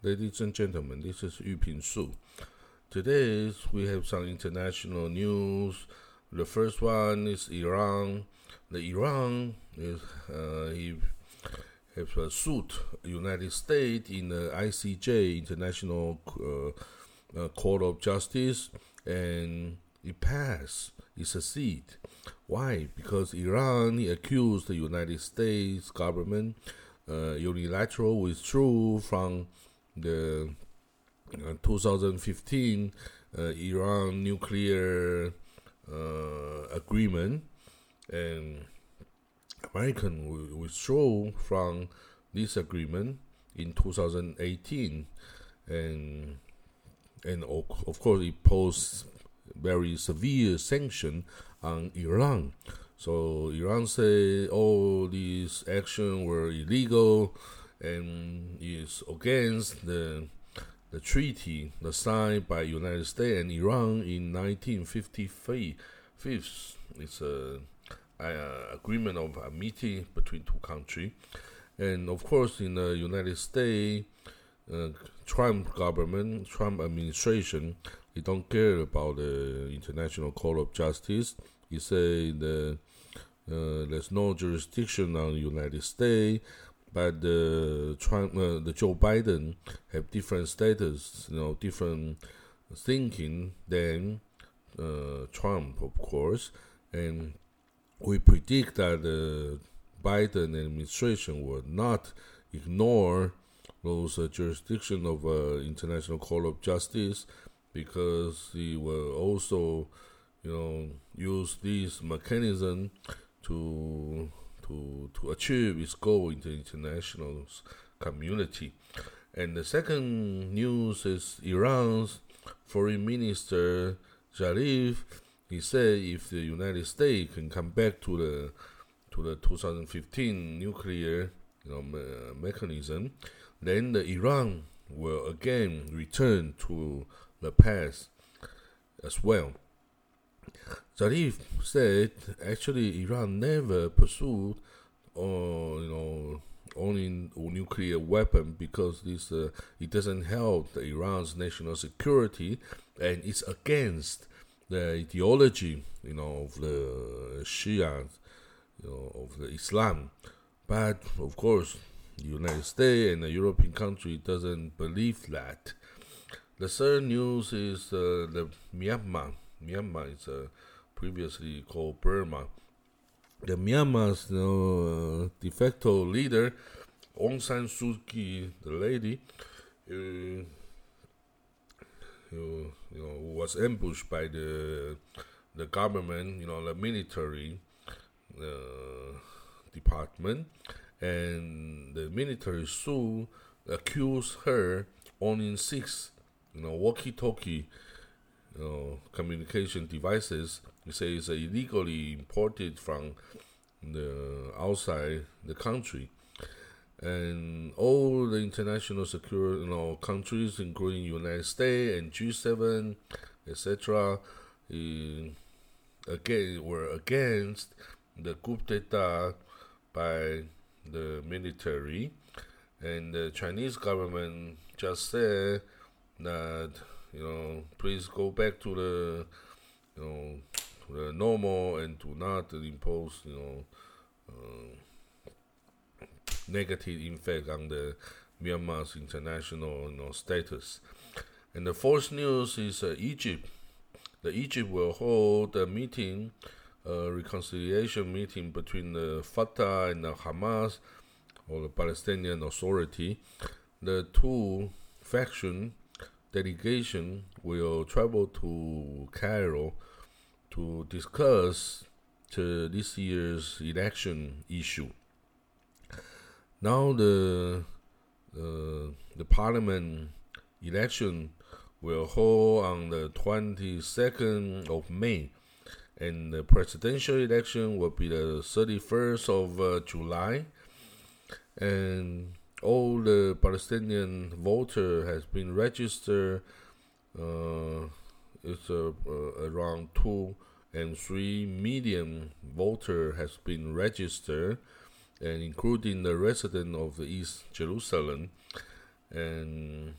Ladies and gentlemen, this is Yu Ping Su. Today we have some international news. The first one is Iran. The Iran is uh, has uh, sued United States in the ICJ International uh, uh, Court of Justice, and it passed. It succeeded. Why? Because Iran accused the United States government uh, unilateral withdrew from the uh, 2015 uh, Iran nuclear uh, agreement, and American withdrew from this agreement in 2018, and and of course it posed very severe sanction on Iran. So Iran say all these actions were illegal and is against the the treaty the signed by United States and Iran in 1953. It's a, a agreement of a meeting between two countries, and of course in the United States, uh, Trump government, Trump administration, they don't care about the International Court of Justice. He say the uh, there's no jurisdiction on the United States, but the Trump, uh, the Joe Biden have different status, you know, different thinking than uh, Trump, of course, and we predict that the Biden administration will not ignore those uh, jurisdiction of uh, International Court of Justice because he will also, you know, use this mechanism to to to achieve its goal in the international community. And the second news is Iran's foreign minister Zarif. He said if the United States can come back to the to the 2015 nuclear you know, me- mechanism, then the Iran will again return to the past as well. Zarif said actually Iran never pursued or you know owning a nuclear weapon because this uh, it doesn't help Iran's national security and it's against the ideology you know of the Shia you know, of the Islam. But of course the United States and the European country doesn't believe that. The third news is uh, the Myanmar Myanmar is a previously called Burma. The Myanmar's you know, uh, de facto leader, Aung San Suu Kyi, the lady, uh, you, you know, was ambushed by the the government, you know, the military uh, department, and the military Suu accused her owning six, you know, walkie-talkie, know, communication devices he says illegally imported from the outside the country, and all the international secure you know countries, including United States and G7, etc., again were against the coup d'état by the military, and the Chinese government just said that you know please go back to the you know uh, normal and do not impose, you know, uh, negative effect on the Myanmar's international you know, status. And the fourth news is uh, Egypt. The Egypt will hold a meeting, a reconciliation meeting between the Fatah and the Hamas, or the Palestinian Authority. The two faction delegation will travel to Cairo to discuss to this year's election issue. Now the uh, the parliament election will hold on the 22nd of May, and the presidential election will be the 31st of uh, July. And all the Palestinian voter has been registered. Uh, it's uh, uh, around two and three million voter has been registered, and including the resident of the East Jerusalem. and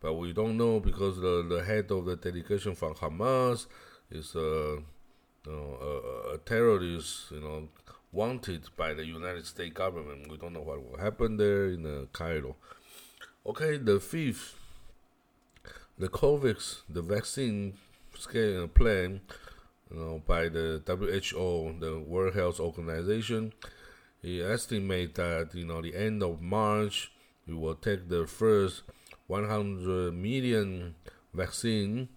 but we don't know because the, the head of the delegation from Hamas is a, you know, a, a terrorist, you know, wanted by the United States government. We don't know what will happen there in uh, Cairo. Okay, the fifth, the COVAX, the vaccine scale plan, you know, by the WHO, the World Health Organization, he estimate that you know the end of March we will take the first 100 million vaccine,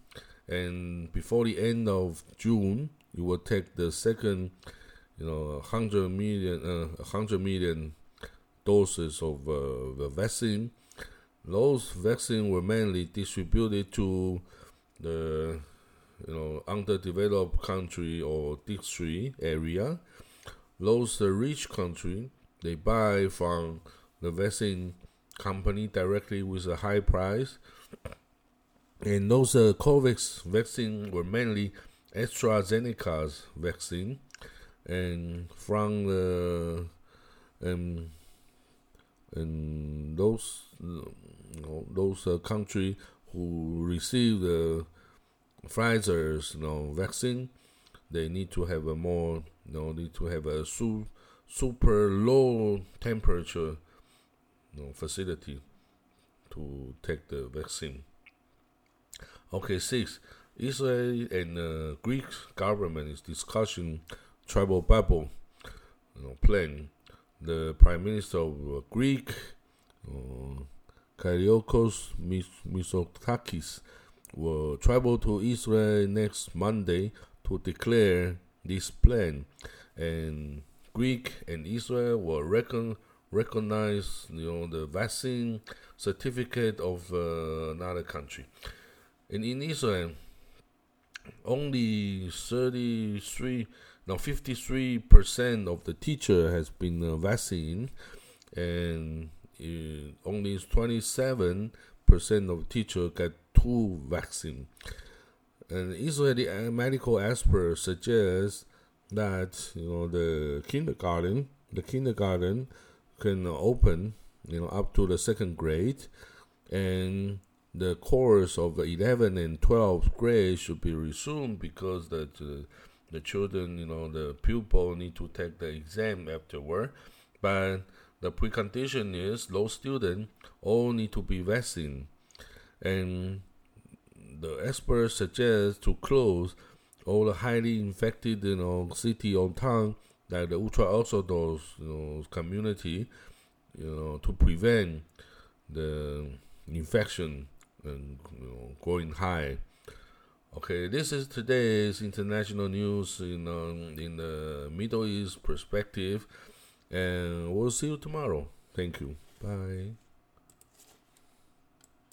and before the end of June, you will take the second, you know, 100 million, uh, 100 million doses of uh, the vaccine. Those vaccines were mainly distributed to the, you know, underdeveloped country or district area. Those uh, rich country they buy from the vaccine company directly with a high price. And those uh, COVAX vaccine were mainly AstraZeneca's vaccine, and from the um, and those you know, those uh, country who receive the Pfizer's you know vaccine, they need to have a more you know need to have a su- super low temperature know, facility to take the vaccine. Okay, six. Israel and uh, Greek government is discussing travel bubble you know, plan. The Prime Minister of uh, Greek, uh, Kyriakos Mitsotakis, will travel to Israel next Monday to declare this plan, and Greek and Israel will reckon recognize you know the vaccine certificate of uh, another country. And in Israel, only 33, now 53 percent of the teacher has been uh, vaccinated, and uh, only 27 percent of teacher get two vaccine. And Israeli uh, medical experts suggest that you know the kindergarten, the kindergarten can open, you know, up to the second grade, and the course of the 11 and 12th grade should be resumed because the, the the children, you know, the pupil need to take the exam afterward. But the precondition is those students all need to be vaccinated. And the experts suggest to close all the highly infected, you know, city or town like the ultra orthodox you know community you know to prevent the infection and you know, going high okay this is today's international news in um, in the middle east perspective and we'll see you tomorrow. Thank you. Bye